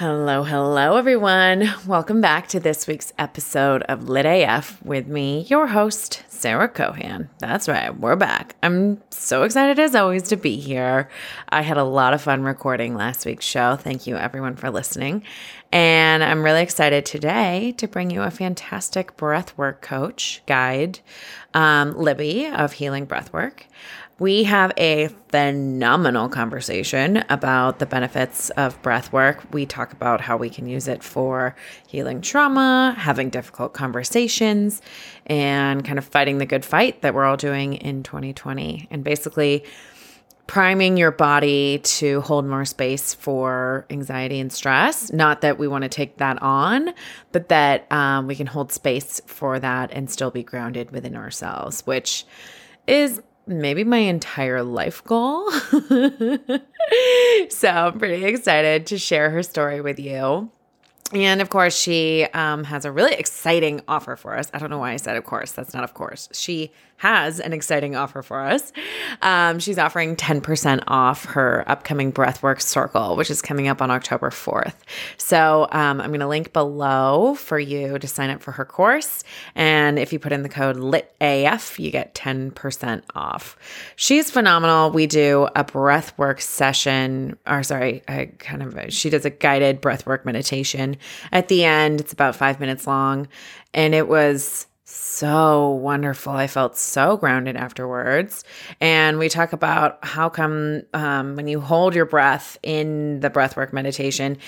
Hello, hello, everyone. Welcome back to this week's episode of Lit AF with me, your host, Sarah Cohan. That's right, we're back. I'm so excited as always to be here. I had a lot of fun recording last week's show. Thank you, everyone, for listening. And I'm really excited today to bring you a fantastic breathwork coach guide, um, Libby of Healing Breathwork we have a phenomenal conversation about the benefits of breath work. We talk about how we can use it for healing trauma, having difficult conversations, and kind of fighting the good fight that we're all doing in 2020. And basically, priming your body to hold more space for anxiety and stress. Not that we want to take that on, but that um, we can hold space for that and still be grounded within ourselves, which is maybe my entire life goal. so I'm pretty excited to share her story with you. And of course, she um, has a really exciting offer for us. I don't know why I said of course. That's not of course. She has an exciting offer for us. Um, she's offering 10% off her upcoming Breathwork Circle, which is coming up on October 4th. So um, I'm going to link below for you to sign up for her course. And if you put in the code LITAF, you get 10% off. She's phenomenal. We do a breathwork session, or sorry, I kind of, she does a guided breathwork meditation at the end. It's about five minutes long. And it was so wonderful. I felt so grounded afterwards. And we talk about how come um, when you hold your breath in the breathwork meditation,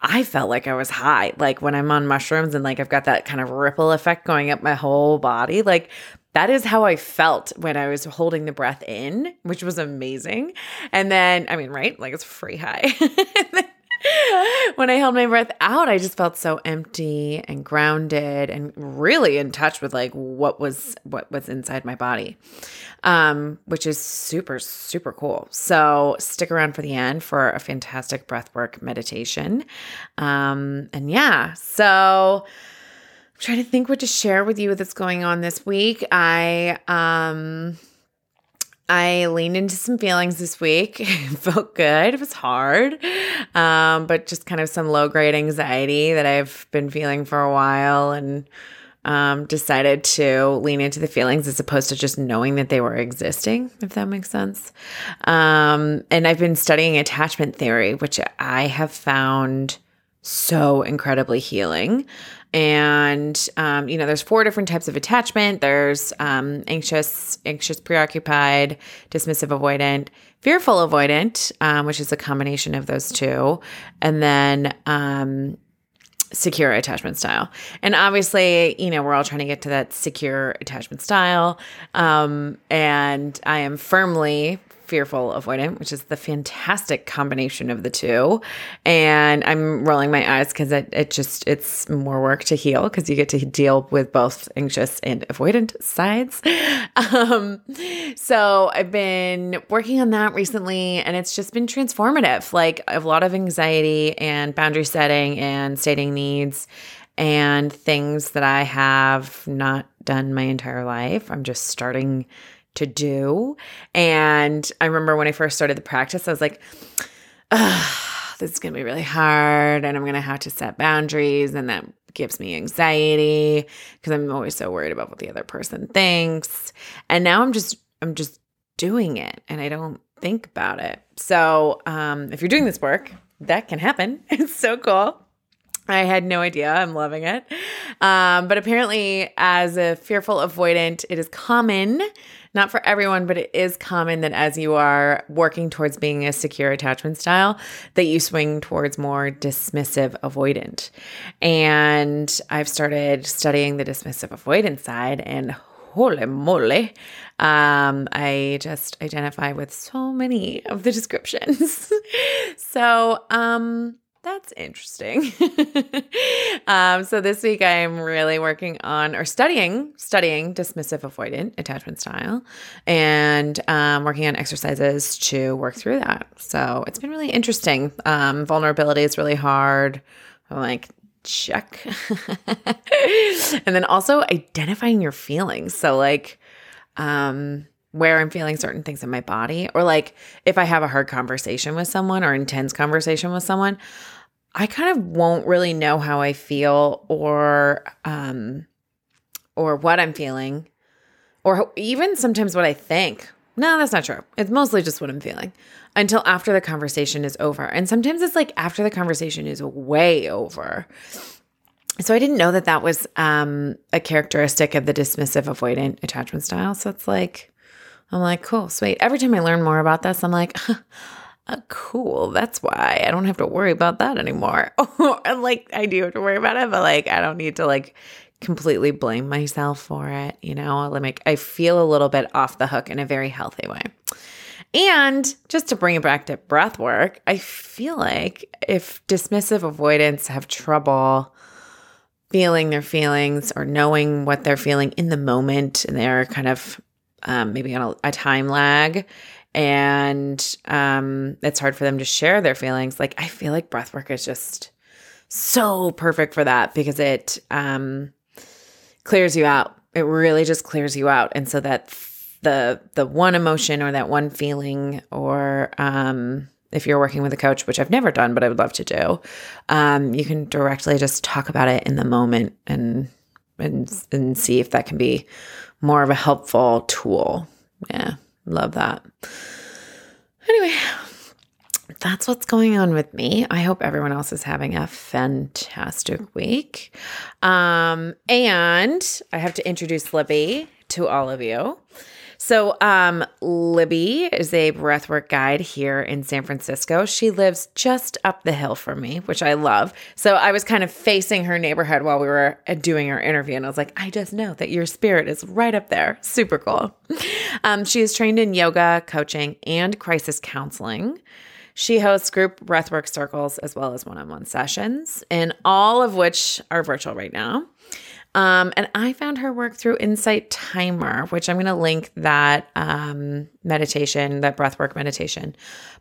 I felt like I was high. Like when I'm on mushrooms and like I've got that kind of ripple effect going up my whole body. Like that is how I felt when I was holding the breath in, which was amazing. And then, I mean, right? Like it's free high. when I held my breath out, I just felt so empty and grounded and really in touch with like what was what was inside my body. Um, which is super, super cool. So stick around for the end for a fantastic breathwork meditation. Um, and yeah, so I'm trying to think what to share with you that's going on this week. I um I leaned into some feelings this week. It felt good. It was hard, um, but just kind of some low grade anxiety that I've been feeling for a while and um, decided to lean into the feelings as opposed to just knowing that they were existing, if that makes sense. Um, and I've been studying attachment theory, which I have found so incredibly healing. And um, you know, there's four different types of attachment. There's um, anxious, anxious, preoccupied, dismissive, avoidant, fearful, avoidant, um, which is a combination of those two, and then um, secure attachment style. And obviously, you know, we're all trying to get to that secure attachment style. Um, and I am firmly fearful avoidant, which is the fantastic combination of the two. And I'm rolling my eyes because it, it just, it's more work to heal because you get to deal with both anxious and avoidant sides. Um, so I've been working on that recently and it's just been transformative. Like a lot of anxiety and boundary setting and stating needs and things that I have not done my entire life. I'm just starting to do. And I remember when I first started the practice, I was like, this is going to be really hard and I'm going to have to set boundaries and that gives me anxiety because I'm always so worried about what the other person thinks. And now I'm just I'm just doing it and I don't think about it. So, um, if you're doing this work, that can happen. It's so cool. I had no idea. I'm loving it. Um, but apparently, as a fearful avoidant, it is common not for everyone, but it is common that as you are working towards being a secure attachment style, that you swing towards more dismissive avoidant. And I've started studying the dismissive avoidant side and holy moly. Um, I just identify with so many of the descriptions. so, um, that's interesting. um, so this week I'm really working on or studying studying dismissive avoidant attachment style and um, working on exercises to work through that. So it's been really interesting. Um, vulnerability is really hard. I'm like check, and then also identifying your feelings. So like um where I'm feeling certain things in my body, or like if I have a hard conversation with someone or intense conversation with someone, I kind of won't really know how I feel or um or what I'm feeling or even sometimes what I think. No, that's not true. It's mostly just what I'm feeling until after the conversation is over. And sometimes it's like after the conversation is way over. So I didn't know that that was um, a characteristic of the dismissive avoidant attachment style. So it's like, I'm like, cool, sweet. Every time I learn more about this, I'm like, uh, cool. That's why I don't have to worry about that anymore. like, I do have to worry about it, but like, I don't need to like completely blame myself for it. You know, like I feel a little bit off the hook in a very healthy way. And just to bring it back to breath work, I feel like if dismissive avoidance have trouble feeling their feelings or knowing what they're feeling in the moment, and they're kind of um, maybe on a, a, time lag, and um, it's hard for them to share their feelings. Like, I feel like breath work is just so perfect for that because it um, clears you out. It really just clears you out. And so that the the one emotion or that one feeling or um, if you're working with a coach which i've never done but i would love to do um, you can directly just talk about it in the moment and and and see if that can be more of a helpful tool yeah love that anyway that's what's going on with me. I hope everyone else is having a fantastic week. Um, and I have to introduce Libby to all of you. So, um, Libby is a breathwork guide here in San Francisco. She lives just up the hill from me, which I love. So, I was kind of facing her neighborhood while we were uh, doing our interview, and I was like, I just know that your spirit is right up there. Super cool. Um, she is trained in yoga, coaching, and crisis counseling. She hosts group breathwork circles as well as one on one sessions, and all of which are virtual right now. Um, and I found her work through Insight Timer, which I'm going to link that um, meditation, that breathwork meditation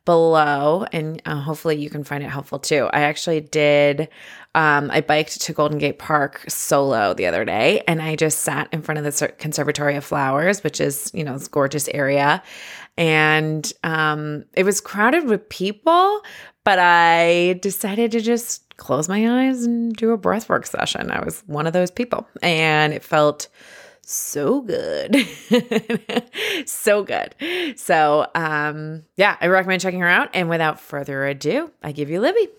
below. And uh, hopefully you can find it helpful too. I actually did, um, I biked to Golden Gate Park solo the other day and I just sat in front of the Conservatory of Flowers, which is, you know, this gorgeous area. And um, it was crowded with people, but I decided to just close my eyes and do a breathwork session. I was one of those people, and it felt so good. so good. So, um, yeah, I recommend checking her out. And without further ado, I give you Libby.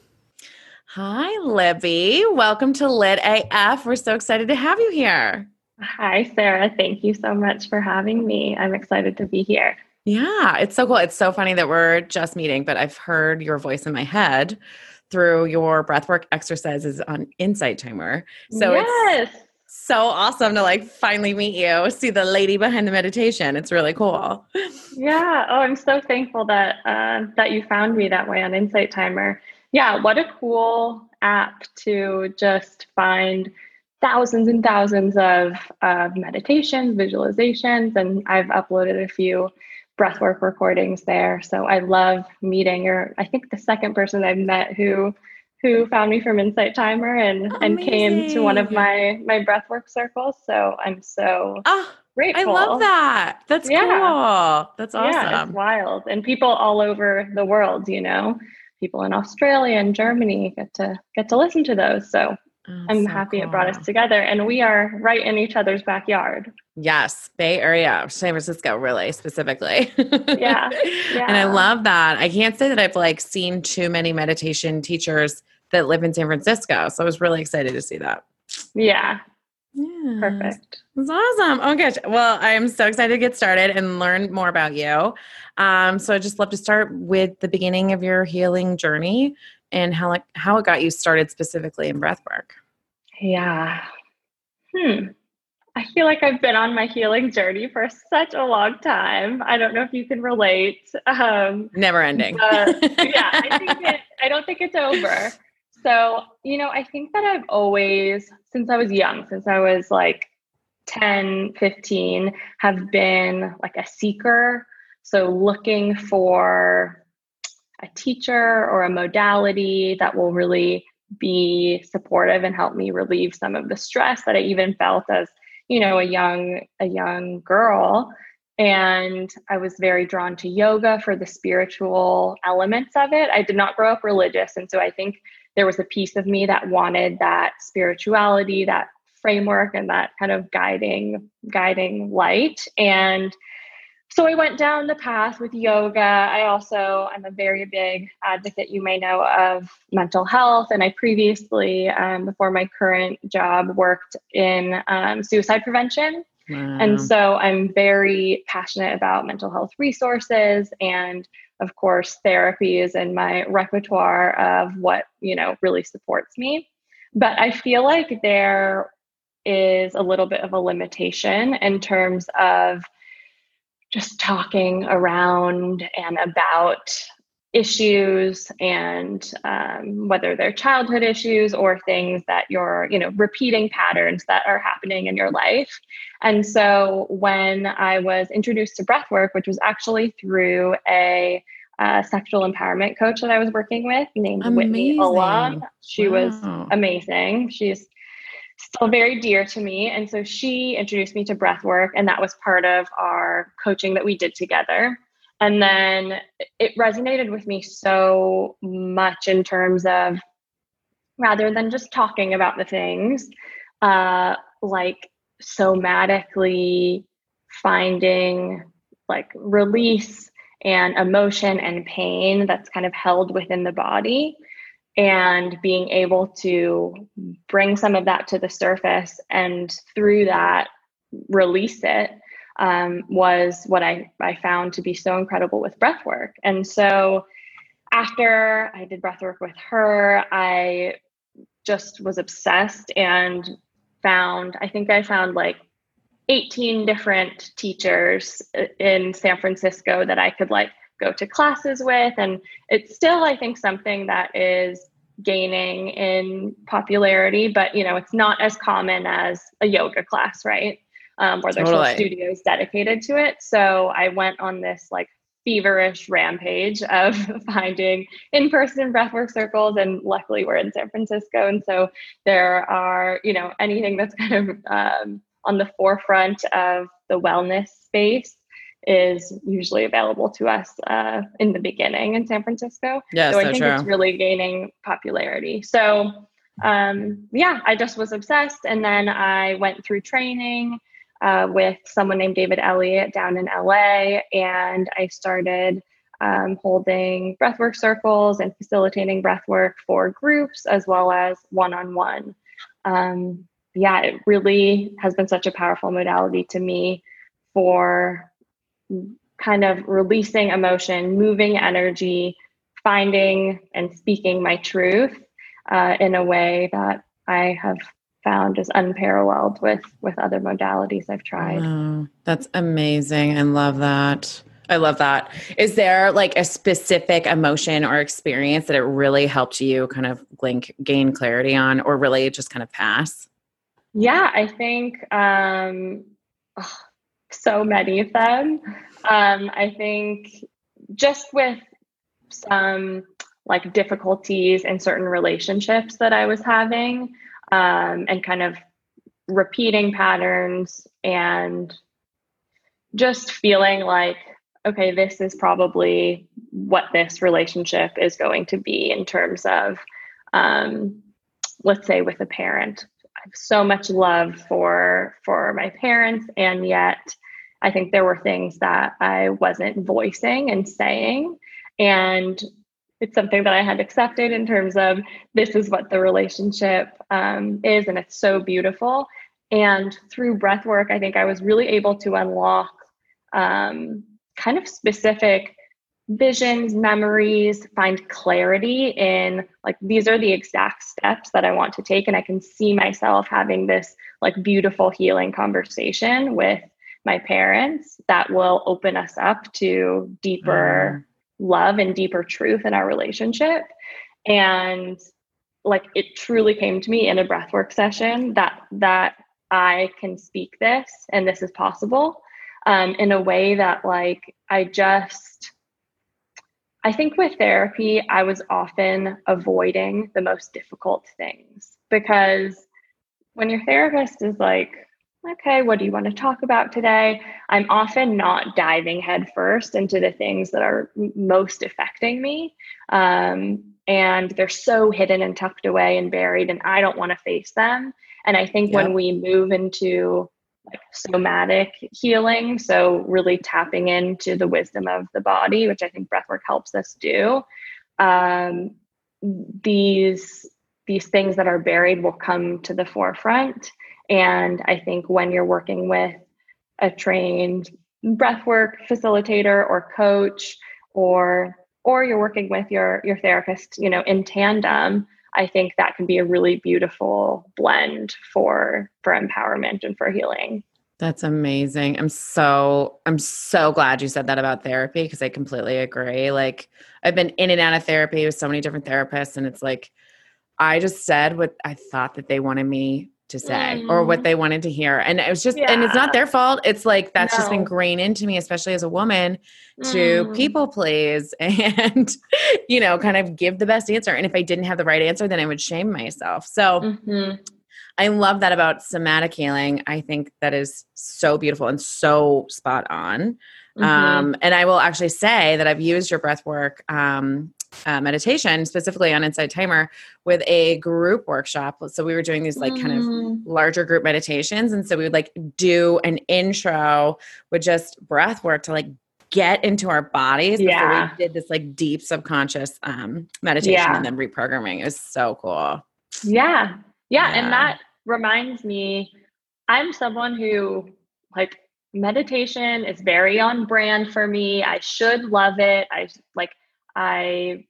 Hi, Libby. Welcome to Lit AF. We're so excited to have you here. Hi, Sarah. Thank you so much for having me. I'm excited to be here. Yeah, it's so cool. It's so funny that we're just meeting, but I've heard your voice in my head through your breathwork exercises on Insight Timer. So yes. it's so awesome to like finally meet you, see the lady behind the meditation. It's really cool. Yeah. Oh, I'm so thankful that uh, that you found me that way on Insight Timer. Yeah. What a cool app to just find thousands and thousands of uh, meditations, visualizations, and I've uploaded a few breathwork recordings there. So I love meeting. You're, I think, the second person I've met who who found me from Insight Timer and Amazing. and came to one of my my breathwork circles. So I'm so oh, grateful. I love that. That's yeah. cool. That's awesome. Yeah, it's wild. And people all over the world, you know, people in Australia and Germany get to get to listen to those. So Oh, I'm so happy cool. it brought us together. And we are right in each other's backyard. Yes, Bay Area, San Francisco, really specifically. yeah, yeah. And I love that. I can't say that I've like seen too many meditation teachers that live in San Francisco. So I was really excited to see that. Yeah. Yeah. Perfect. It's awesome. Oh gosh. Well, I'm so excited to get started and learn more about you. Um, so I'd just love to start with the beginning of your healing journey and how like how it got you started specifically in breath work. Yeah. Hmm. I feel like I've been on my healing journey for such a long time. I don't know if you can relate. Um, Never ending. yeah, I think it, I don't think it's over. So, you know, I think that I've always, since I was young, since I was like 10, 15, have been like a seeker. So, looking for a teacher or a modality that will really be supportive and help me relieve some of the stress that I even felt as you know a young a young girl and I was very drawn to yoga for the spiritual elements of it. I did not grow up religious. And so I think there was a piece of me that wanted that spirituality, that framework, and that kind of guiding, guiding light. And so I went down the path with yoga. I also I'm a very big advocate, you may know, of mental health, and I previously, um, before my current job, worked in um, suicide prevention. Wow. And so I'm very passionate about mental health resources and of course therapy is in my repertoire of what, you know, really supports me. But I feel like there is a little bit of a limitation in terms of just talking around and about issues and um, whether they're childhood issues or things that you're you know repeating patterns that are happening in your life and so when i was introduced to breath work which was actually through a uh, sexual empowerment coach that i was working with named amazing. whitney Ulla. she wow. was amazing she's still very dear to me. And so she introduced me to breath work and that was part of our coaching that we did together. And then it resonated with me so much in terms of rather than just talking about the things, uh, like somatically finding like release and emotion and pain that's kind of held within the body and being able to bring some of that to the surface and through that release it um, was what I, I found to be so incredible with breath work. And so after I did breath work with her, I just was obsessed and found, I think I found like 18 different teachers in San Francisco that I could like go to classes with. And it's still, I think, something that is gaining in popularity, but you know, it's not as common as a yoga class, right? um, where there's totally. studios dedicated to it. So I went on this like feverish rampage of finding in-person breathwork circles and luckily we're in san francisco and so there are you know anything that's kind of um, on the forefront of the wellness space is usually available to us uh, in the beginning in san francisco yes, so i think true. it's really gaining popularity so um, yeah i just was obsessed and then i went through training uh, with someone named David Elliott down in LA, and I started um, holding breathwork circles and facilitating breathwork for groups as well as one on one. Yeah, it really has been such a powerful modality to me for kind of releasing emotion, moving energy, finding and speaking my truth uh, in a way that I have found is unparalleled with with other modalities I've tried. Oh, that's amazing. I love that. I love that. Is there like a specific emotion or experience that it really helped you kind of link, gain clarity on or really just kind of pass? Yeah, I think um, oh, so many of them. Um, I think just with some like difficulties in certain relationships that I was having, um, and kind of repeating patterns and just feeling like okay this is probably what this relationship is going to be in terms of um, let's say with a parent i have so much love for for my parents and yet i think there were things that i wasn't voicing and saying and it's something that I had accepted in terms of this is what the relationship um, is, and it's so beautiful. And through breath work, I think I was really able to unlock um, kind of specific visions, memories, find clarity in like these are the exact steps that I want to take. And I can see myself having this like beautiful healing conversation with my parents that will open us up to deeper. Mm love and deeper truth in our relationship. And like it truly came to me in a breathwork session that that I can speak this and this is possible um, in a way that like I just I think with therapy I was often avoiding the most difficult things because when your therapist is like okay, what do you want to talk about today? I'm often not diving headfirst into the things that are most affecting me. Um, and they're so hidden and tucked away and buried, and I don't want to face them. And I think when we move into like somatic healing, so really tapping into the wisdom of the body, which I think breathwork helps us do, um, these these things that are buried will come to the forefront and I think when you're working with a trained breathwork facilitator or coach or or you're working with your your therapist, you know, in tandem, I think that can be a really beautiful blend for for empowerment and for healing. That's amazing. I'm so I'm so glad you said that about therapy because I completely agree. Like I've been in and out of therapy with so many different therapists and it's like I just said what I thought that they wanted me to say mm. or what mm. they wanted to hear. And it was just, yeah. and it's not their fault. It's like that's no. just ingrained into me, especially as a woman, to mm. people please and, you know, kind of give the best answer. And if I didn't have the right answer, then I would shame myself. So, mm-hmm. I love that about somatic healing. I think that is so beautiful and so spot on. Mm-hmm. Um, and I will actually say that I've used your breath work um, uh, meditation, specifically on Insight Timer, with a group workshop. So we were doing these like kind of mm. larger group meditations. And so we would like do an intro with just breath work to like get into our bodies yeah. before we did this like deep subconscious um, meditation yeah. and then reprogramming. It was so cool. Yeah. yeah. Yeah. And that reminds me, I'm someone who like meditation is very on brand for me. I should love it. I like I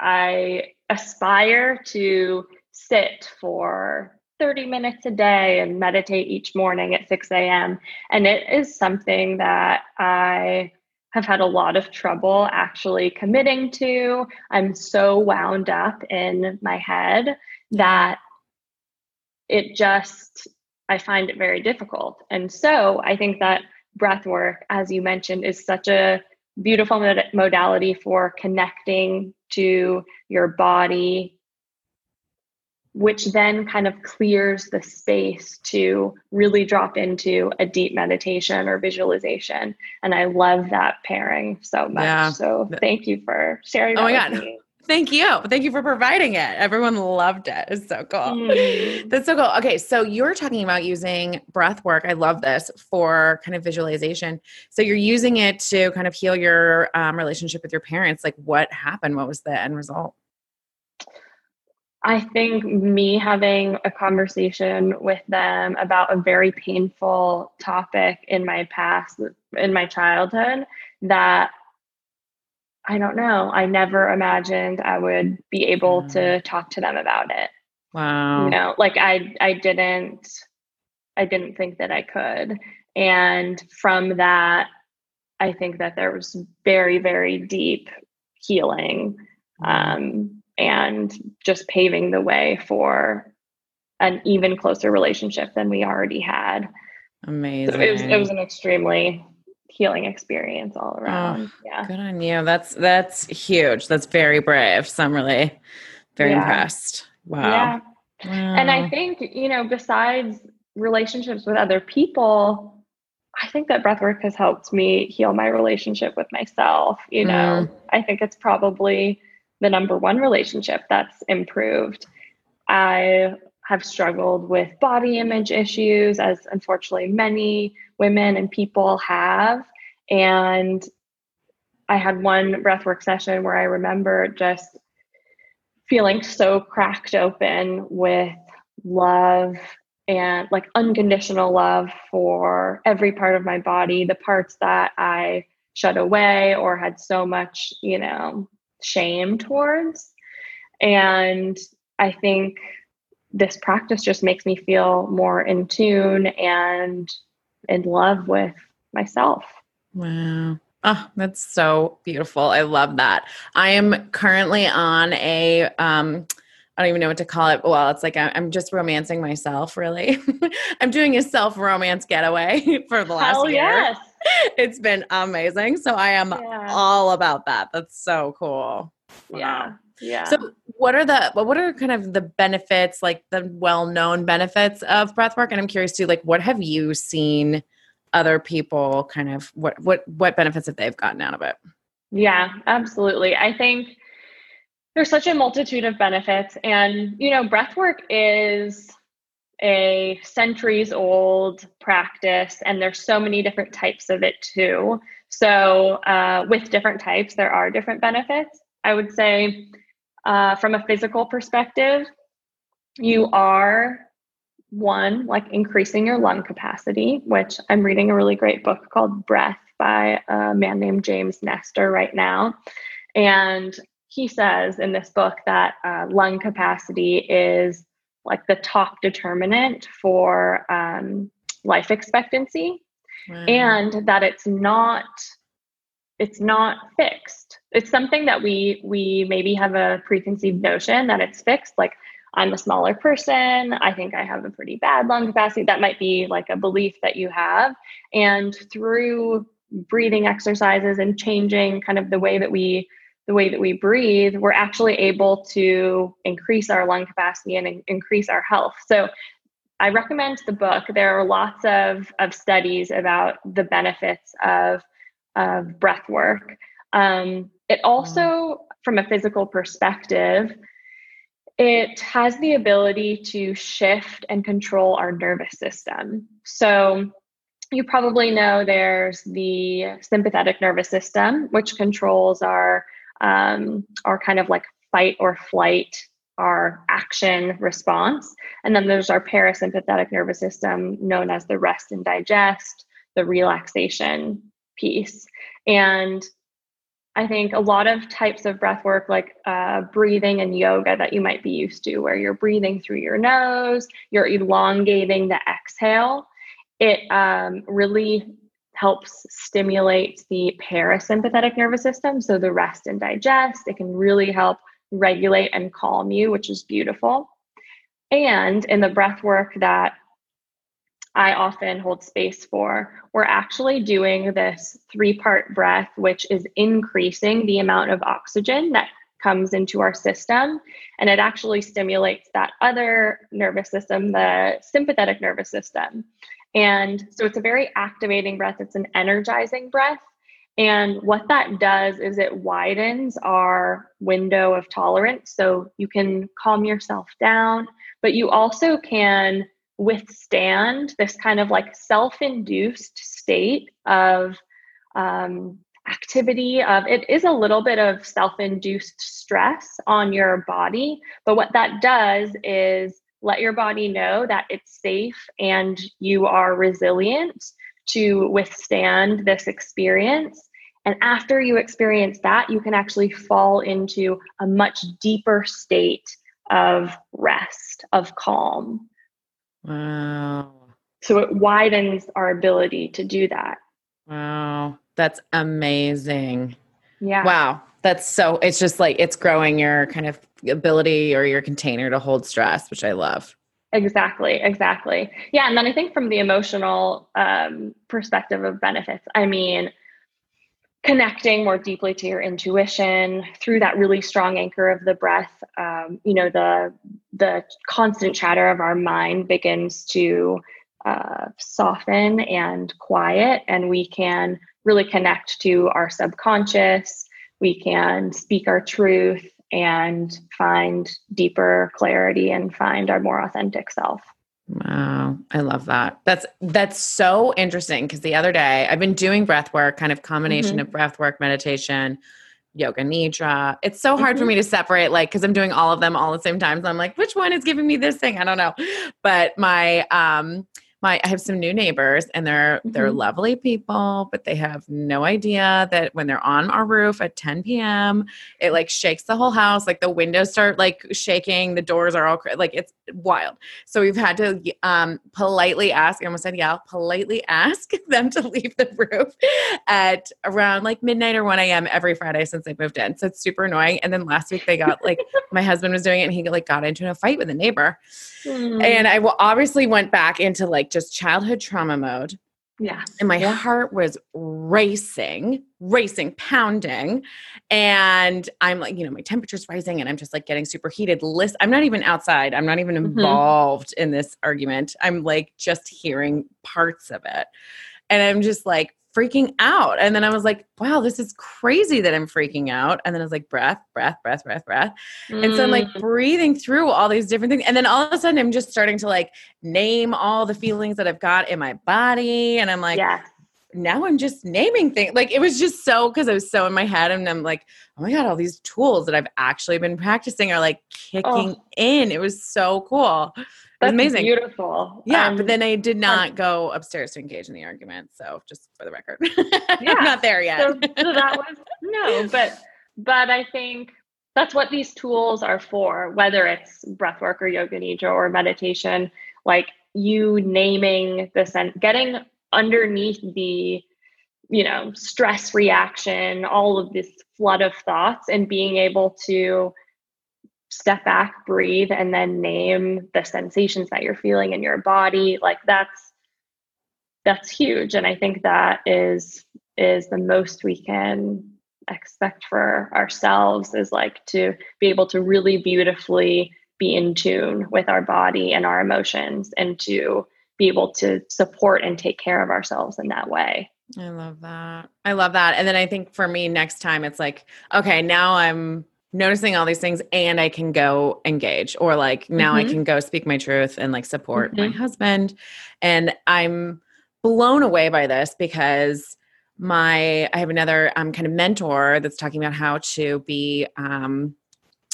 I aspire to sit for 30 minutes a day and meditate each morning at 6 a.m. And it is something that I have had a lot of trouble actually committing to. I'm so wound up in my head that it just, I find it very difficult. And so I think that breath work, as you mentioned, is such a beautiful mod- modality for connecting to your body which then kind of clears the space to really drop into a deep meditation or visualization. And I love that pairing so much. Yeah. So thank you for sharing. Oh my God. Me. Thank you. Thank you for providing it. Everyone loved it. It's so cool. Mm. That's so cool. Okay, so you're talking about using breath work. I love this for kind of visualization. So you're using it to kind of heal your um, relationship with your parents. Like, what happened? What was the end result? I think me having a conversation with them about a very painful topic in my past, in my childhood, that I don't know. I never imagined I would be able mm. to talk to them about it. Wow. You know, like I I didn't I didn't think that I could. And from that, I think that there was very, very deep healing mm. um, and just paving the way for an even closer relationship than we already had. Amazing. So it was it was an extremely healing experience all around. Oh, yeah. Good on you. That's that's huge. That's very brave. So I'm really very yeah. impressed. Wow. Yeah. Wow. And I think, you know, besides relationships with other people, I think that breathwork has helped me heal my relationship with myself. You know, mm. I think it's probably the number one relationship that's improved. I have struggled with body image issues, as unfortunately many women and people have. And I had one breathwork session where I remember just feeling so cracked open with love and like unconditional love for every part of my body, the parts that I shut away or had so much, you know, shame towards. And I think this practice just makes me feel more in tune and in love with myself. Wow. Oh, that's so beautiful. I love that. I am currently on a um I don't even know what to call it. Well, it's like I'm just romancing myself, really. I'm doing a self romance getaway for the last Hell year. Yes. It's been amazing. So I am yeah. all about that. That's so cool. Yeah. Yeah. So what are the what are kind of the benefits, like the well-known benefits of breath work? And I'm curious too, like what have you seen other people kind of what what what benefits have they've gotten out of it? Yeah, absolutely. I think there's such a multitude of benefits and you know breath work is a centuries old practice and there's so many different types of it too so uh, with different types there are different benefits i would say uh, from a physical perspective you are one like increasing your lung capacity which i'm reading a really great book called breath by a man named james nestor right now. And he says in this book that uh, lung capacity is like the top determinant for um, life expectancy. And that it's not it's not fixed it's something that we we maybe have a preconceived notion that it's fixed like i'm a smaller person i think i have a pretty bad lung capacity that might be like a belief that you have and through breathing exercises and changing kind of the way that we the way that we breathe, we're actually able to increase our lung capacity and in- increase our health. So I recommend the book. There are lots of, of studies about the benefits of, of breath work. Um, it also, from a physical perspective, it has the ability to shift and control our nervous system. So you probably know there's the sympathetic nervous system, which controls our um, our kind of like fight or flight, our action response. And then there's our parasympathetic nervous system, known as the rest and digest, the relaxation piece. And I think a lot of types of breath work, like uh, breathing and yoga, that you might be used to, where you're breathing through your nose, you're elongating the exhale, it um, really helps stimulate the parasympathetic nervous system, so the rest and digest. It can really help regulate and calm you, which is beautiful. And in the breath work that I often hold space for, we're actually doing this three part breath, which is increasing the amount of oxygen that comes into our system. And it actually stimulates that other nervous system, the sympathetic nervous system. And so it's a very activating breath, it's an energizing breath. And what that does is it widens our window of tolerance. So you can calm yourself down, but you also can withstand this kind of like self induced state of um, activity of it is a little bit of self-induced stress on your body but what that does is let your body know that it's safe and you are resilient to withstand this experience. And after you experience that, you can actually fall into a much deeper state of rest, of calm. Wow. So it widens our ability to do that. Wow. That's amazing. Yeah. Wow. That's so, it's just like it's growing your kind of ability or your container to hold stress, which I love. Exactly, exactly. Yeah. And then I think from the emotional um, perspective of benefits, I mean, connecting more deeply to your intuition through that really strong anchor of the breath um, you know the the constant chatter of our mind begins to uh, soften and quiet and we can really connect to our subconscious we can speak our truth and find deeper clarity and find our more authentic self. Wow, I love that. That's that's so interesting because the other day I've been doing breath work, kind of combination mm-hmm. of breath work, meditation, yoga nidra. It's so hard mm-hmm. for me to separate like cuz I'm doing all of them all at the same time. So I'm like, which one is giving me this thing? I don't know. But my um my I have some new neighbors and they're mm-hmm. they're lovely people, but they have no idea that when they're on our roof at 10 p.m., it like shakes the whole house. Like the windows start like shaking, the doors are all like it's wild. So we've had to um, politely ask, I almost said yeah, politely ask them to leave the roof at around like midnight or 1 a.m. every Friday since they moved in. So it's super annoying. And then last week they got like my husband was doing it and he like got into a fight with a neighbor. Mm. And I obviously went back into like just childhood trauma mode. Yeah. And my yeah. heart was racing, racing, pounding. And I'm like, you know, my temperature's rising and I'm just like getting super heated. List I'm not even outside. I'm not even Mhm. involved in this argument. I'm like just hearing parts of it. And I'm just like freaking out. And then I was like, wow, this is crazy that I'm freaking out. And then I was like, breath, breath, breath, breath, breath. And so I'm like Mm, breathing through all these different things. And then all of a sudden I'm just starting to like name all the feelings that I've got in my body. And I'm like, yes. now I'm just naming things. Like it was just so because I was so in my head and I'm like, oh my God, all these tools that I've actually been practicing are like kicking Oh. in. It was so cool. That's amazing. beautiful. Yeah, Um, but then I did not go upstairs to engage in the argument. So just for the record, Yeah. I'm not there yet. so, so that was no, but but I think that's what these tools are for, whether it's breath work or yoga nidra or meditation, like you naming the sense getting underneath the you know stress reaction, all of this flood of thoughts and being able to step back, breathe, and then name the sensations that you're feeling in your body. Like that's that's huge. And I think that is is the most we can expect for ourselves is like to be able to really beautifully be in tune with our body and our emotions and to be able to support and take care of ourselves in that way. I love that. I love that. And then I think for me, next time it's like, okay, now I'm noticing all these things and I can go engage, or like now I Mhm. can go speak my truth and like support my Mhm. husband. And I'm blown away by this because my I have another um kind of mentor that's talking about how to be um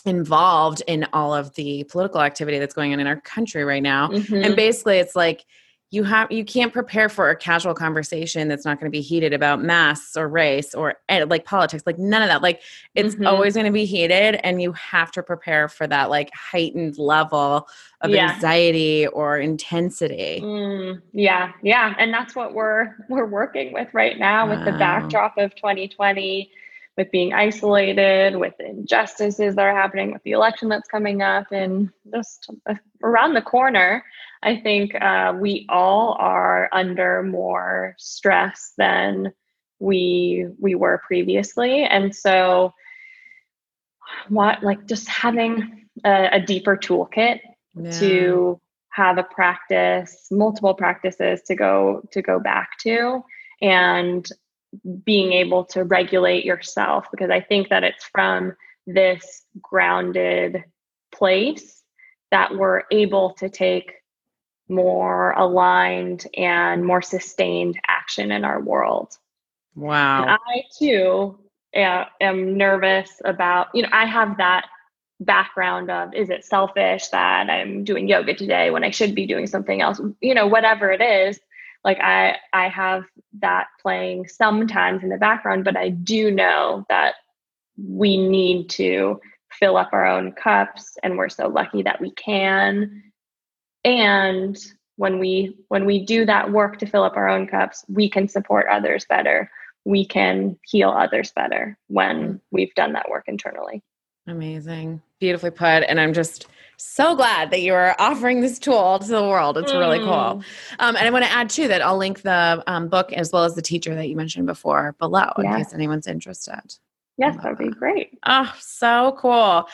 involved in all of the political activity that's going on in our country right now and Mhm. basically it's like you have you can't prepare for a casual conversation that's not going to be heated about masks or race or eh, like politics like none of that like it's Mhm. always going to be heated and you have to prepare for that like heightened level of Yeah. anxiety or intensity Mm, yeah, yeah, and that's what we're we're working with right now with the backdrop of 2020, with being isolated, with injustices that are happening, with the election that's coming up, and just around the corner. I think uh, we all are under more stress than we we were previously, and so what like just having a, a deeper toolkit Yeah. to have a practice multiple practices to go to go back to and being able to regulate yourself because i think that it's from this grounded place that we're able to take more aligned and more sustained action in our world and wow I too uh, am nervous about, you know, I have that background of is it selfish that I'm doing yoga today when I should be doing something else, you know, whatever it is. Like I I have that playing sometimes in the background, but I do know that we need to fill up our own cups and we're so lucky that we can. And when we when we do that work to fill up our own cups, we can support others better we can heal others better when mm. we've done that work internally. amazing beautifully put and i'm just so glad that you are offering this tool to the world it's really cool Mm. Um, and I want to add too that I'll link the um, book as well as the teacher that you mentioned before below in case anyone's interested. Yes, that would be great. Oh, so cool.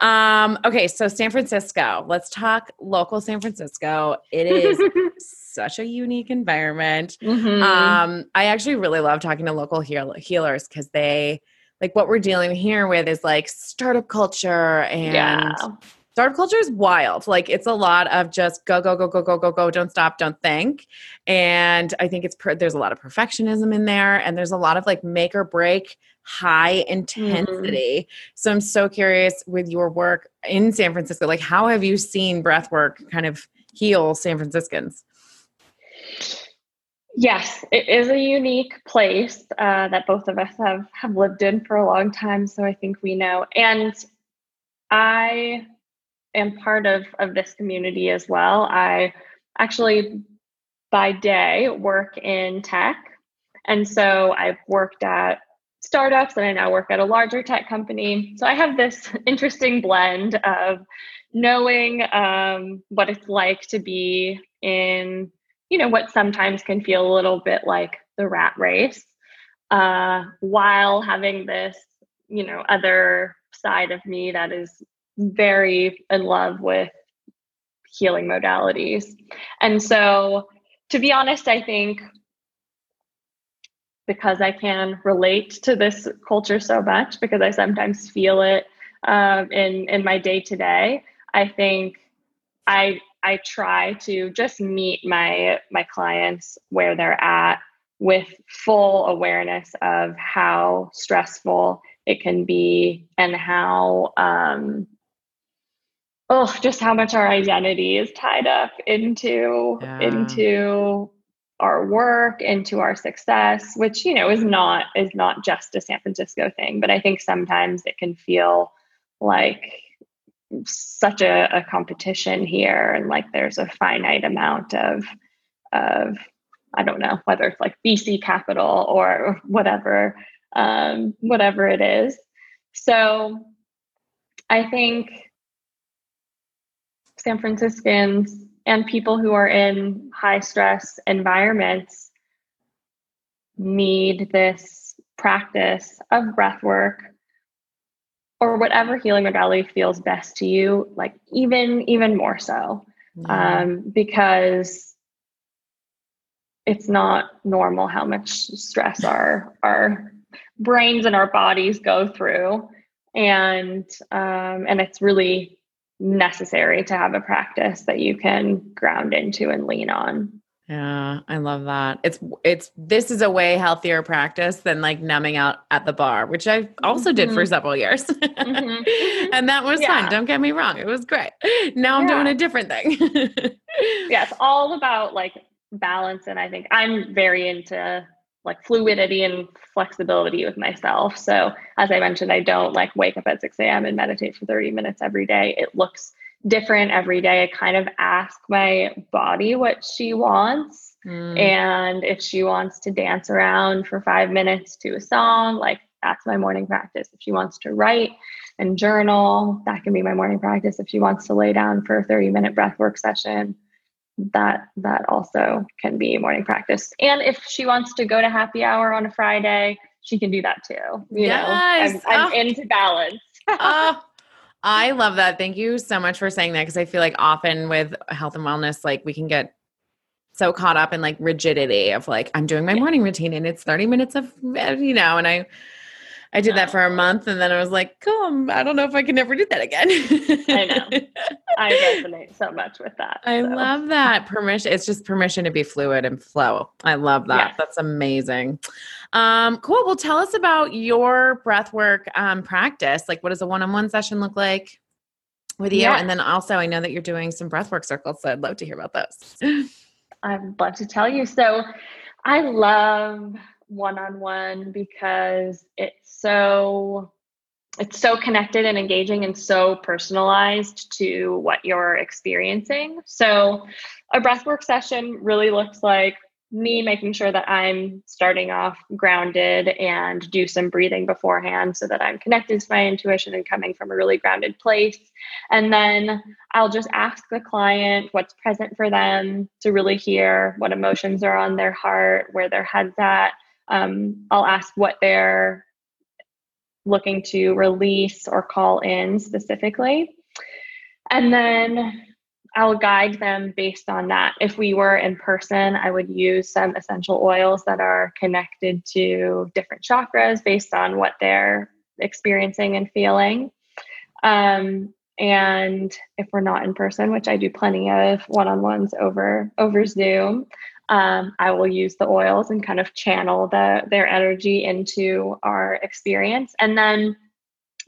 Um, okay, so San Francisco. Let's talk local San Francisco. It is such a unique environment. Mhm. Um, I actually really love talking to local heal- healers because they like what we're dealing here with is like startup culture and yeah. Startup culture is wild. Like it's a lot of just go, go, go, go, go, go, go. Don't stop, don't think. And I think it's per- there's a lot of perfectionism in there, and there's a lot of like make or break high intensity. So I'm so curious with your work in San Francisco. Like, how have you seen breath work kind of heal San Franciscans? Yes, it is a unique place uh, that both of us have have lived in for a long time. So I think we know, and I am part of of this community as well. I actually, by day, work in tech, and so I've worked at startups, and I now work at a larger tech company. So I have this interesting blend of knowing um, what it's like to be in you know, what sometimes can feel a little bit like the rat race, uh, while having this, you know, other side of me that is very in love with healing modalities. And so, to be honest, I think because I can relate to this culture so much, because I sometimes feel it um, in in my day to day, I think I I try to just meet my my clients where they're at with full awareness of how stressful it can be and how um, oh just how much our identity is tied up into yeah. into our work into our success which you know is not is not just a san francisco thing but i think sometimes it can feel like such a, a competition here and like there's a finite amount of of i don't know whether it's like VC capital or whatever um, whatever it is so i think san franciscans and people who are in high stress environments need this practice of breath work or whatever healing modality feels best to you like even even more so. Um, because it's not normal how much stress our our brains and our bodies go through. And um, and it's really necessary to have a practice that you can ground into and lean on yeah, I love that. It's it's this is a way healthier practice than like numbing out at the bar, which I also mm-hmm. did for mm-hmm. several years. mm-hmm. and that was yeah. fun. Don't get me wrong. It was great. Now I'm yeah. doing a different thing. yeah, it's all about like balance and I think I'm very into like fluidity and flexibility with myself. So as I mentioned, I don't like wake up at 6 a.m. and meditate for 30 minutes every day. It looks different every day. I kind of ask my body what she wants. Mm. And if she wants to dance around for five minutes to a song, like that's my morning practice. If she wants to write and journal, that can be my morning practice. If she wants to lay down for a 30 minute breath work session, that that also can be morning practice. And if she wants to go to happy hour on a Friday, she can do that too. You yes. know, I'm, I'm oh. into balance. oh, I love that. Thank you so much for saying that because I feel like often with health and wellness, like we can get so caught up in like rigidity of like I'm doing my morning routine and it's 30 minutes of eh, you know, and I I did that for a month and then I was like, come, I don't know if I can ever do that again. I know. I resonate so much with that. I so. love that. Permission. It's just permission to be fluid and flow. I love that. Yes. That's amazing. Um, cool. Well, tell us about your breath work um, practice. Like, what does a one on one session look like with you? Yes. And then also, I know that you're doing some breath work circles. So I'd love to hear about those. I'd love to tell you. So I love one on one because it's so it's so connected and engaging and so personalized to what you're experiencing. So a breathwork session really looks like me making sure that I'm starting off grounded and do some breathing beforehand so that I'm connected to my intuition and coming from a really grounded place. And then I'll just ask the client what's present for them to really hear what emotions are on their heart, where their head's at. Um, I'll ask what they're looking to release or call in specifically. And then I'll guide them based on that. If we were in person, I would use some essential oils that are connected to different chakras based on what they're experiencing and feeling. Um, and if we're not in person, which I do plenty of one-on-ones over over Zoom, um, I will use the oils and kind of channel the their energy into our experience. And then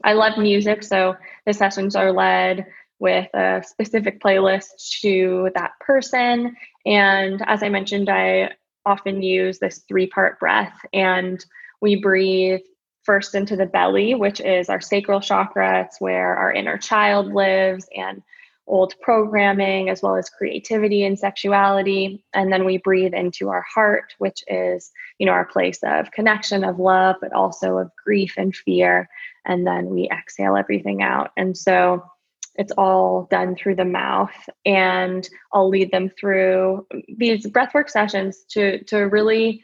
I love music, so the sessions are led with a specific playlist to that person. And as I mentioned, I often use this three part breath, and we breathe first into the belly, which is our sacral chakra. It's where our inner child lives and old programming, as well as creativity and sexuality. And then we breathe into our heart, which is, you know, our place of connection, of love, but also of grief and fear. And then we exhale everything out. And so it's all done through the mouth, and I'll lead them through these breathwork sessions to to really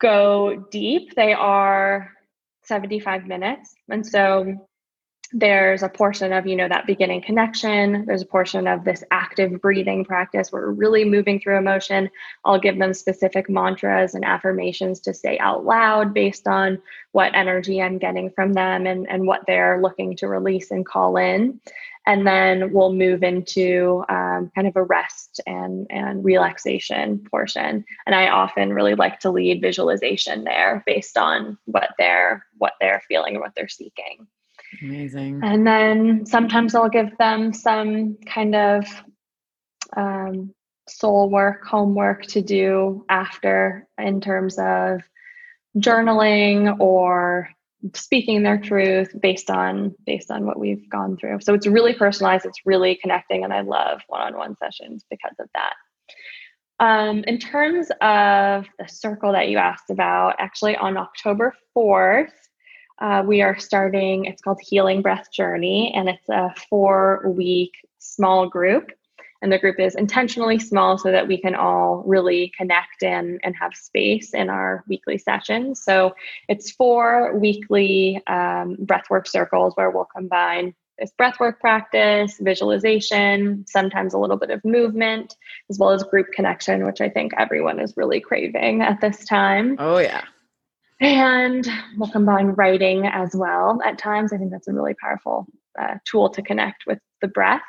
go deep. They are 75 minutes, and so there's a portion of you know that beginning connection. There's a portion of this active breathing practice where we're really moving through emotion. I'll give them specific mantras and affirmations to say out loud based on what energy i'm getting from them and, and what they're looking to release and call in. And then we'll move into um, kind of a rest and and relaxation portion. And i often really like to lead visualization there based on what they're what they're feeling and what they're seeking Amazing. And then sometimes I'll give them some kind of um, soul work, homework to do after in terms of journaling or speaking their truth based on based on what we've gone through. So it's really personalized, it's really connecting, and I love one-on-one sessions because of that. Um, in terms of the circle that you asked about, actually on October 4th, uh, we are starting, it's called Healing Breath Journey, and it's a four week small group. And the group is intentionally small so that we can all really connect and, and have space in our weekly sessions. So it's four weekly um, breathwork circles where we'll combine this breathwork practice, visualization, sometimes a little bit of movement, as well as group connection, which I think everyone is really craving at this time. Oh, yeah. And we'll combine writing as well at times. I think that's a really powerful uh, tool to connect with the breath.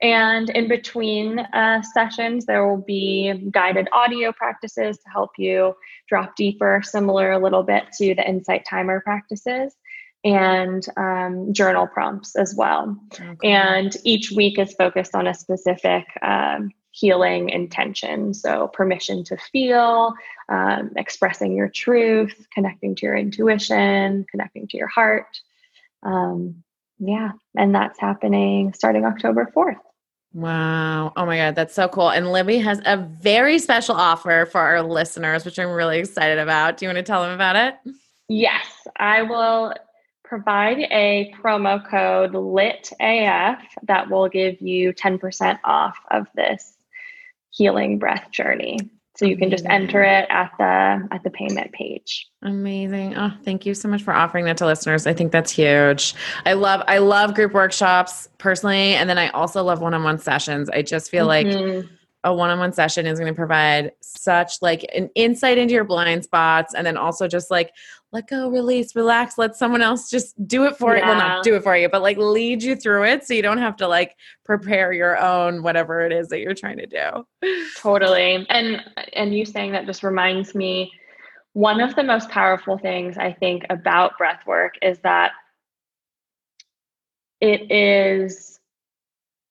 And in between uh, sessions, there will be guided audio practices to help you drop deeper, similar a little bit to the Insight Timer practices, and um, journal prompts as well. Okay. And each week is focused on a specific um, healing intention. So, permission to feel, um, expressing your truth, connecting to your intuition, connecting to your heart. Um, yeah, and that's happening starting October 4th. Wow. Oh my God, that's so cool. And Libby has a very special offer for our listeners, which I'm really excited about. Do you want to tell them about it? Yes, I will provide a promo code LITAF that will give you 10% off of this healing breath journey. So you can just enter it at the at the payment page. Amazing. Oh, thank you so much for offering that to listeners. I think that's huge. I love I love group workshops personally and then I also love one-on-one sessions. I just feel mm-hmm. like a one-on-one session is going to provide such like an insight into your blind spots and then also just like let go release relax let someone else just do it for yeah. you well not do it for you but like lead you through it so you don't have to like prepare your own whatever it is that you're trying to do totally and and you saying that just reminds me one of the most powerful things i think about breath work is that it is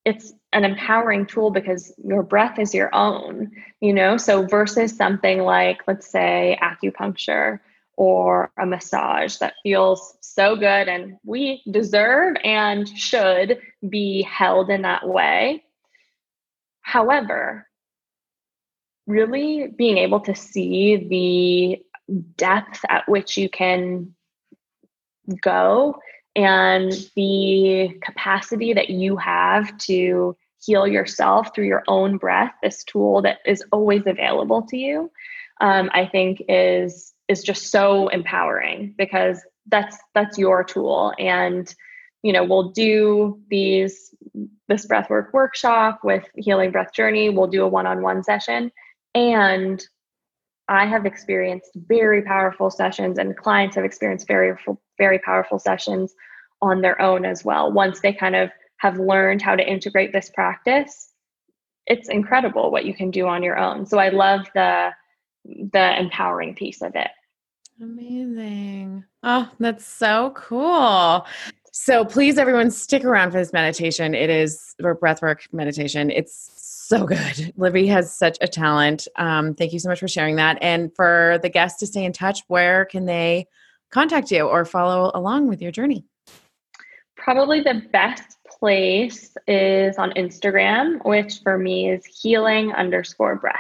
it's an empowering tool because your breath is your own, you know? So versus something like, let's say, acupuncture or a massage that feels so good and we deserve and should be held in that way. However, really being able to see the depth at which you can go and the capacity that you have to heal yourself through your own breath, this tool that is always available to you, um, I think is is just so empowering because that's that's your tool and you know we'll do these this breathwork workshop with healing breath journey we'll do a one-on-one session and i have experienced very powerful sessions and clients have experienced very very powerful sessions on their own as well once they kind of have learned how to integrate this practice, it's incredible what you can do on your own. So I love the the empowering piece of it. Amazing. Oh, that's so cool. So please everyone stick around for this meditation. It is or breathwork meditation. It's so good. Libby has such a talent. Um, thank you so much for sharing that. And for the guests to stay in touch, where can they contact you or follow along with your journey? Probably the best place is on Instagram, which for me is healing underscore breath.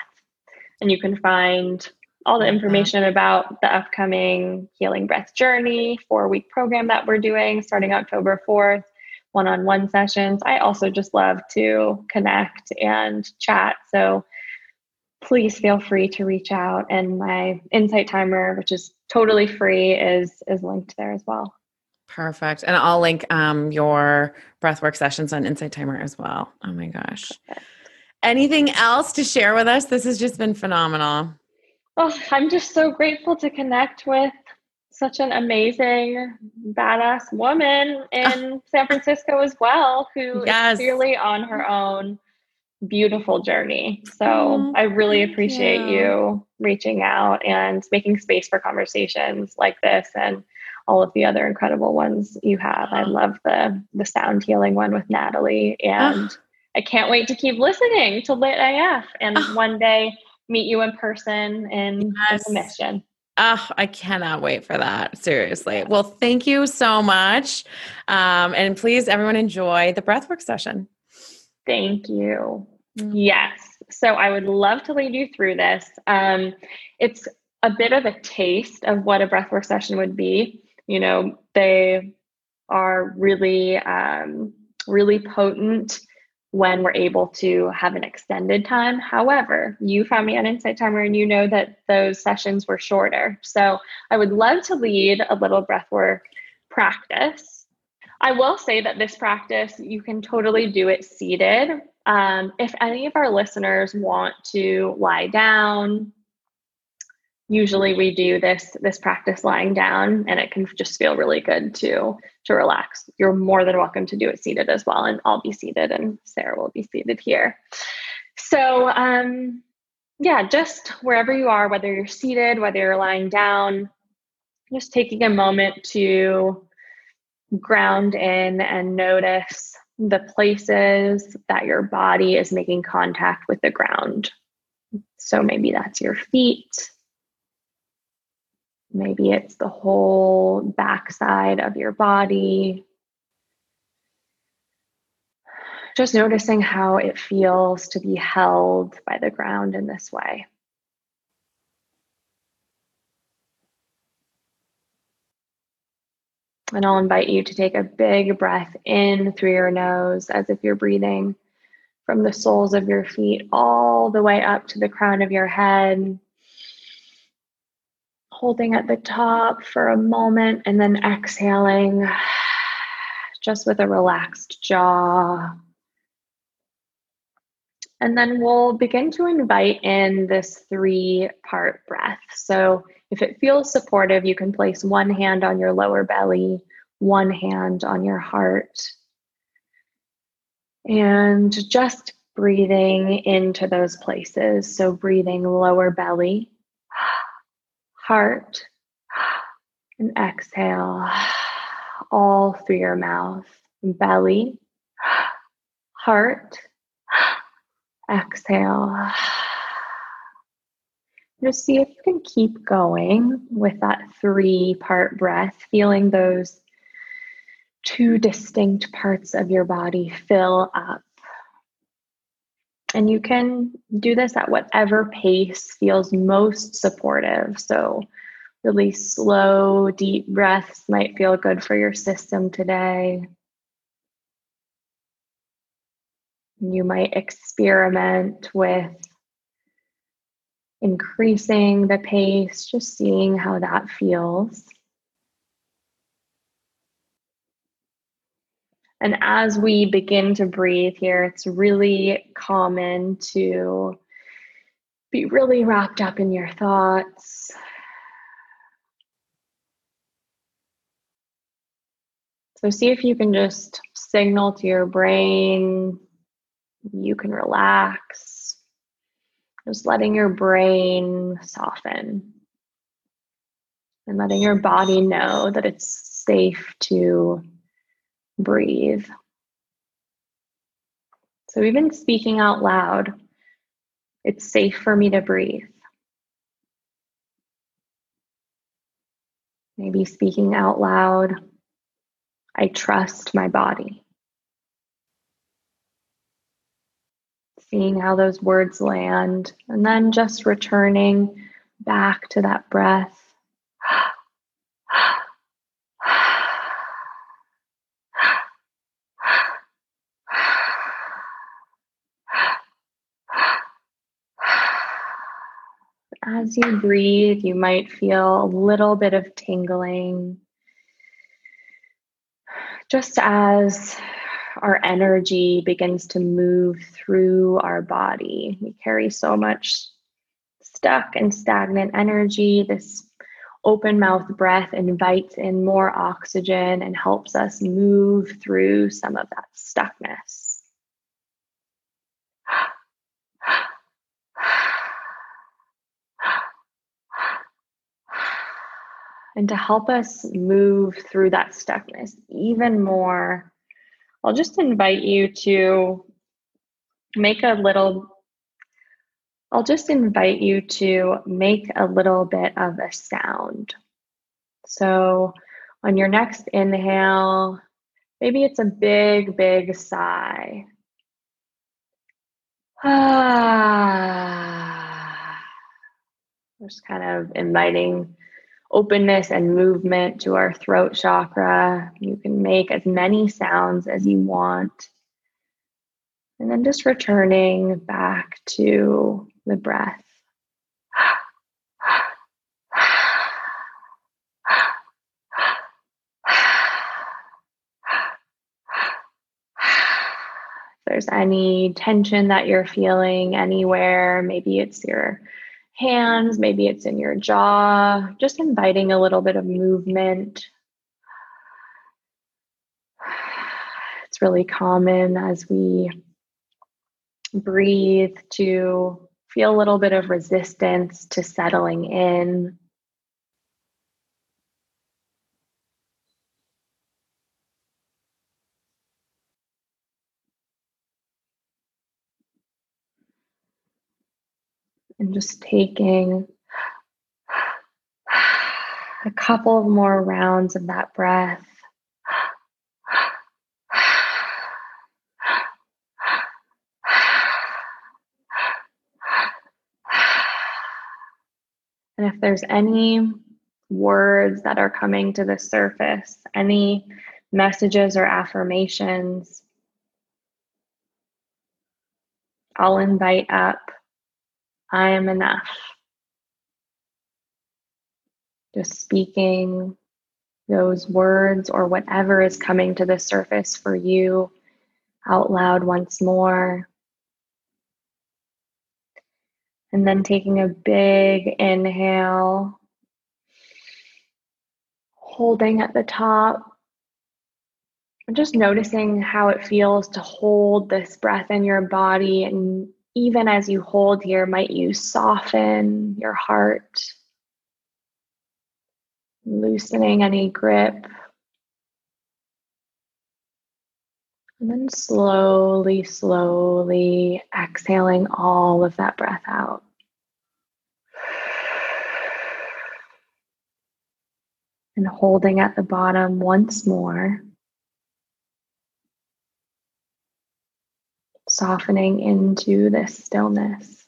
And you can find all the information about the upcoming Healing Breath Journey four week program that we're doing starting October 4th, one on one sessions. I also just love to connect and chat. So please feel free to reach out. And my Insight Timer, which is totally free, is is linked there as well. Perfect. And I'll link um, your breathwork sessions on Insight Timer as well. Oh my gosh. Perfect. Anything else to share with us? This has just been phenomenal. Oh, I'm just so grateful to connect with such an amazing, badass woman in San Francisco as well, who yes. is clearly on her own beautiful journey. So I really appreciate you. you reaching out and making space for conversations like this and all of the other incredible ones you have. I love the the sound healing one with Natalie and I can't wait to keep listening to Lit AF and one day meet you in person in, yes. in the mission. Oh, I cannot wait for that. Seriously. Well, thank you so much. Um, and please, everyone, enjoy the breathwork session. Thank you. Mm-hmm. Yes. So I would love to lead you through this. Um, it's a bit of a taste of what a breathwork session would be. You know, they are really, um, really potent when we're able to have an extended time. However, you found me on Insight Timer and you know that those sessions were shorter. So I would love to lead a little breathwork practice. I will say that this practice, you can totally do it seated. Um, if any of our listeners want to lie down, usually we do this this practice lying down and it can just feel really good to to relax. You're more than welcome to do it seated as well and i'll be seated and sarah will be seated here. So um yeah just wherever you are whether you're seated whether you're lying down just taking a moment to ground in and notice the places that your body is making contact with the ground. So maybe that's your feet Maybe it's the whole backside of your body. Just noticing how it feels to be held by the ground in this way. And I'll invite you to take a big breath in through your nose as if you're breathing from the soles of your feet all the way up to the crown of your head holding at the top for a moment and then exhaling just with a relaxed jaw. And then we'll begin to invite in this three part breath. So if it feels supportive, you can place one hand on your lower belly, one hand on your heart. And just breathing into those places. So breathing lower belly heart, and exhale all through your mouth, belly, heart, exhale. Just see if you can keep going with that three part breath, feeling those two distinct parts of your body fill up. And you can do this at whatever pace feels most supportive. So, really slow, deep breaths might feel good for your system today. You might experiment with increasing the pace, just seeing how that feels. And as we begin to breathe here, it's really common to be really wrapped up in your thoughts. So, see if you can just signal to your brain you can relax. Just letting your brain soften and letting your body know that it's safe to breathe. So, even speaking out loud, it's safe for me to breathe. Maybe speaking out loud, I trust my body. Seeing how those words land, and then just returning back to that breath. As you breathe, you might feel a little bit of tingling. Just as our energy begins to move through our body, we carry so much stuck and stagnant energy. This open mouth breath invites in more oxygen and helps us move through some of that stuckness. And to help us move through that stuckness even more, I'll just invite you to make a little I'll just invite you to make a little bit of a sound. So, on your next inhale, maybe it's a big, big sigh. Ah. Just kind of inviting openness and movement to our throat chakra. You can make as many sounds as you want. And then just returning back to the breath. If there's any tension that you're feeling anywhere, maybe it's your hands, maybe it's in your jaw, just inviting a little bit of movement. It's really common as we breathe to feel a little bit of resistance to settling in. And just taking a couple of more rounds of that breath. And if there's any words that are coming to the surface, any messages or affirmations, I'll invite up I am enough. Just speaking those words or whatever is coming to the surface for you out loud once more. And then taking a big inhale, holding at the top. And just noticing how it feels to hold this breath in your body. And even as you hold here, might you soften your heart, loosening any grip. And then slowly, slowly exhaling all of that breath out. And holding at the bottom once more. Softening into this stillness.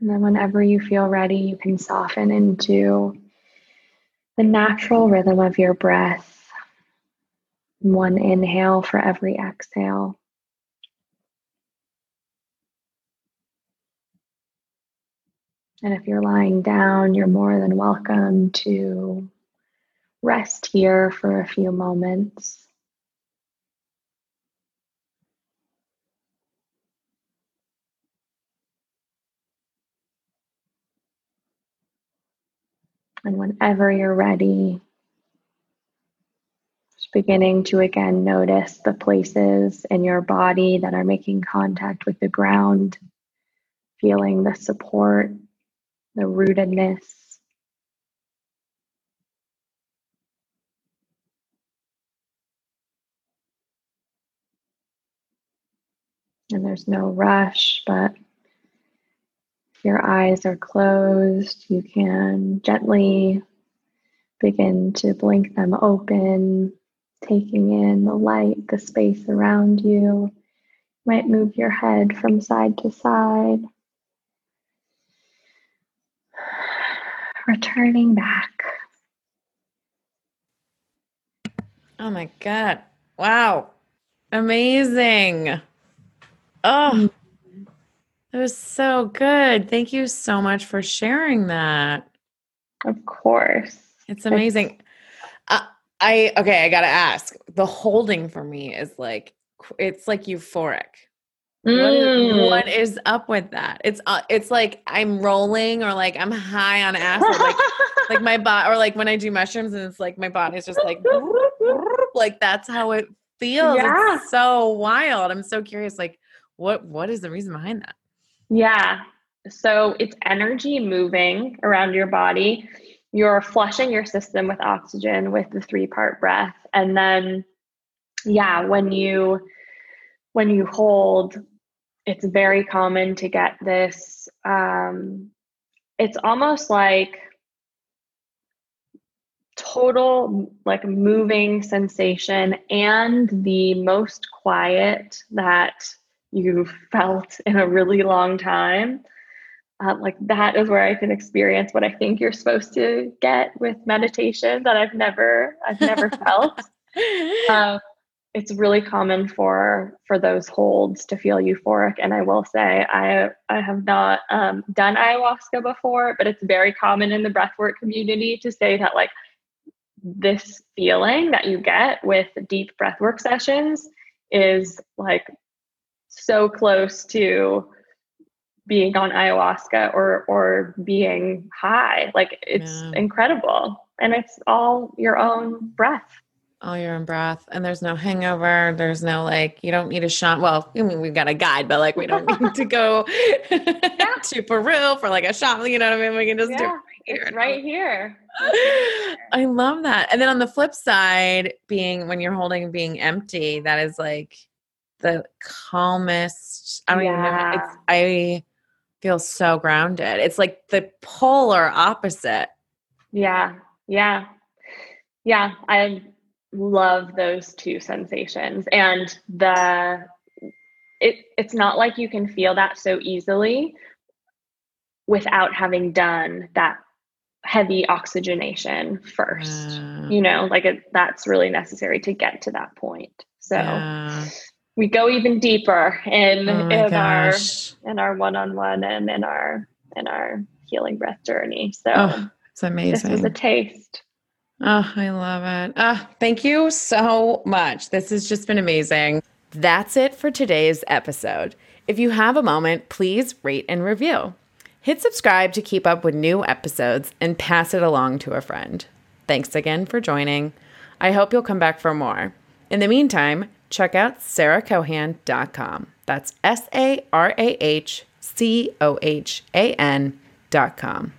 And then, whenever you feel ready, you can soften into the natural rhythm of your breath. One inhale for every exhale. And if you're lying down, you're more than welcome to rest here for a few moments. And whenever you're ready, just beginning to again notice the places in your body that are making contact with the ground, feeling the support, the rootedness. And there's no rush, but if your eyes are closed, you can gently begin to blink them open, taking in the light, the space around you. you might move your head from side to side. Returning back. Oh my God. Wow. Amazing. Oh, that was so good. Thank you so much for sharing that. Of course. It's amazing. Uh, I, okay, I got to ask the holding for me is like, it's like euphoric. What is, Mm. what is up with that? It's uh, it's like I'm rolling or like I'm high on acid, like like my body or like when I do mushrooms and it's like my body's just like like that's how it feels. Yeah. It's so wild. I'm so curious. Like, what what is the reason behind that? Yeah. So it's energy moving around your body. You're flushing your system with oxygen with the three part breath. And then, yeah, when you when you hold, it's very common to get this um it's almost like total like moving sensation and the most quiet that you've felt in a really long time. Uh, like that is where I can experience what I think you're supposed to get with meditation that I've never I've never felt. Um, it's really common for for those holds to feel euphoric, and I will say I I have not um, done ayahuasca before, but it's very common in the breathwork community to say that like this feeling that you get with deep breathwork sessions is like so close to being on ayahuasca or or being high. Like it's Yeah. incredible. And it's all your own breath All your own breath, and there's no hangover. There's no like you don't need a shot. Well, I mean we've got a guide, but like we don't need to go to Peru for like a shot. You know what I mean? We can just do it right here. it's right here I love that. And then on the flip side, being when you're holding being empty, that is like the calmest. I don't even know. It's I feel so grounded. It's like the polar opposite. yeah yeah yeah i love those two sensations and the it it's not like you can feel that so easily without having done that heavy oxygenation first Yeah. you know like it, that's really necessary to get to that point so Yeah. we go even deeper in Oh in our in our one-on-one and in our in our healing breath journey so Oh, it's this amazing. was a taste Oh, I love it. Ah, thank you so much. This has just been amazing. That's it for today's episode. If you have a moment, please rate and review. Hit subscribe to keep up with new episodes and pass it along to a friend. Thanks again for joining. I hope you'll come back for more. In the meantime, check out sarahcohan.com. That's S A R A H C O H A N.com.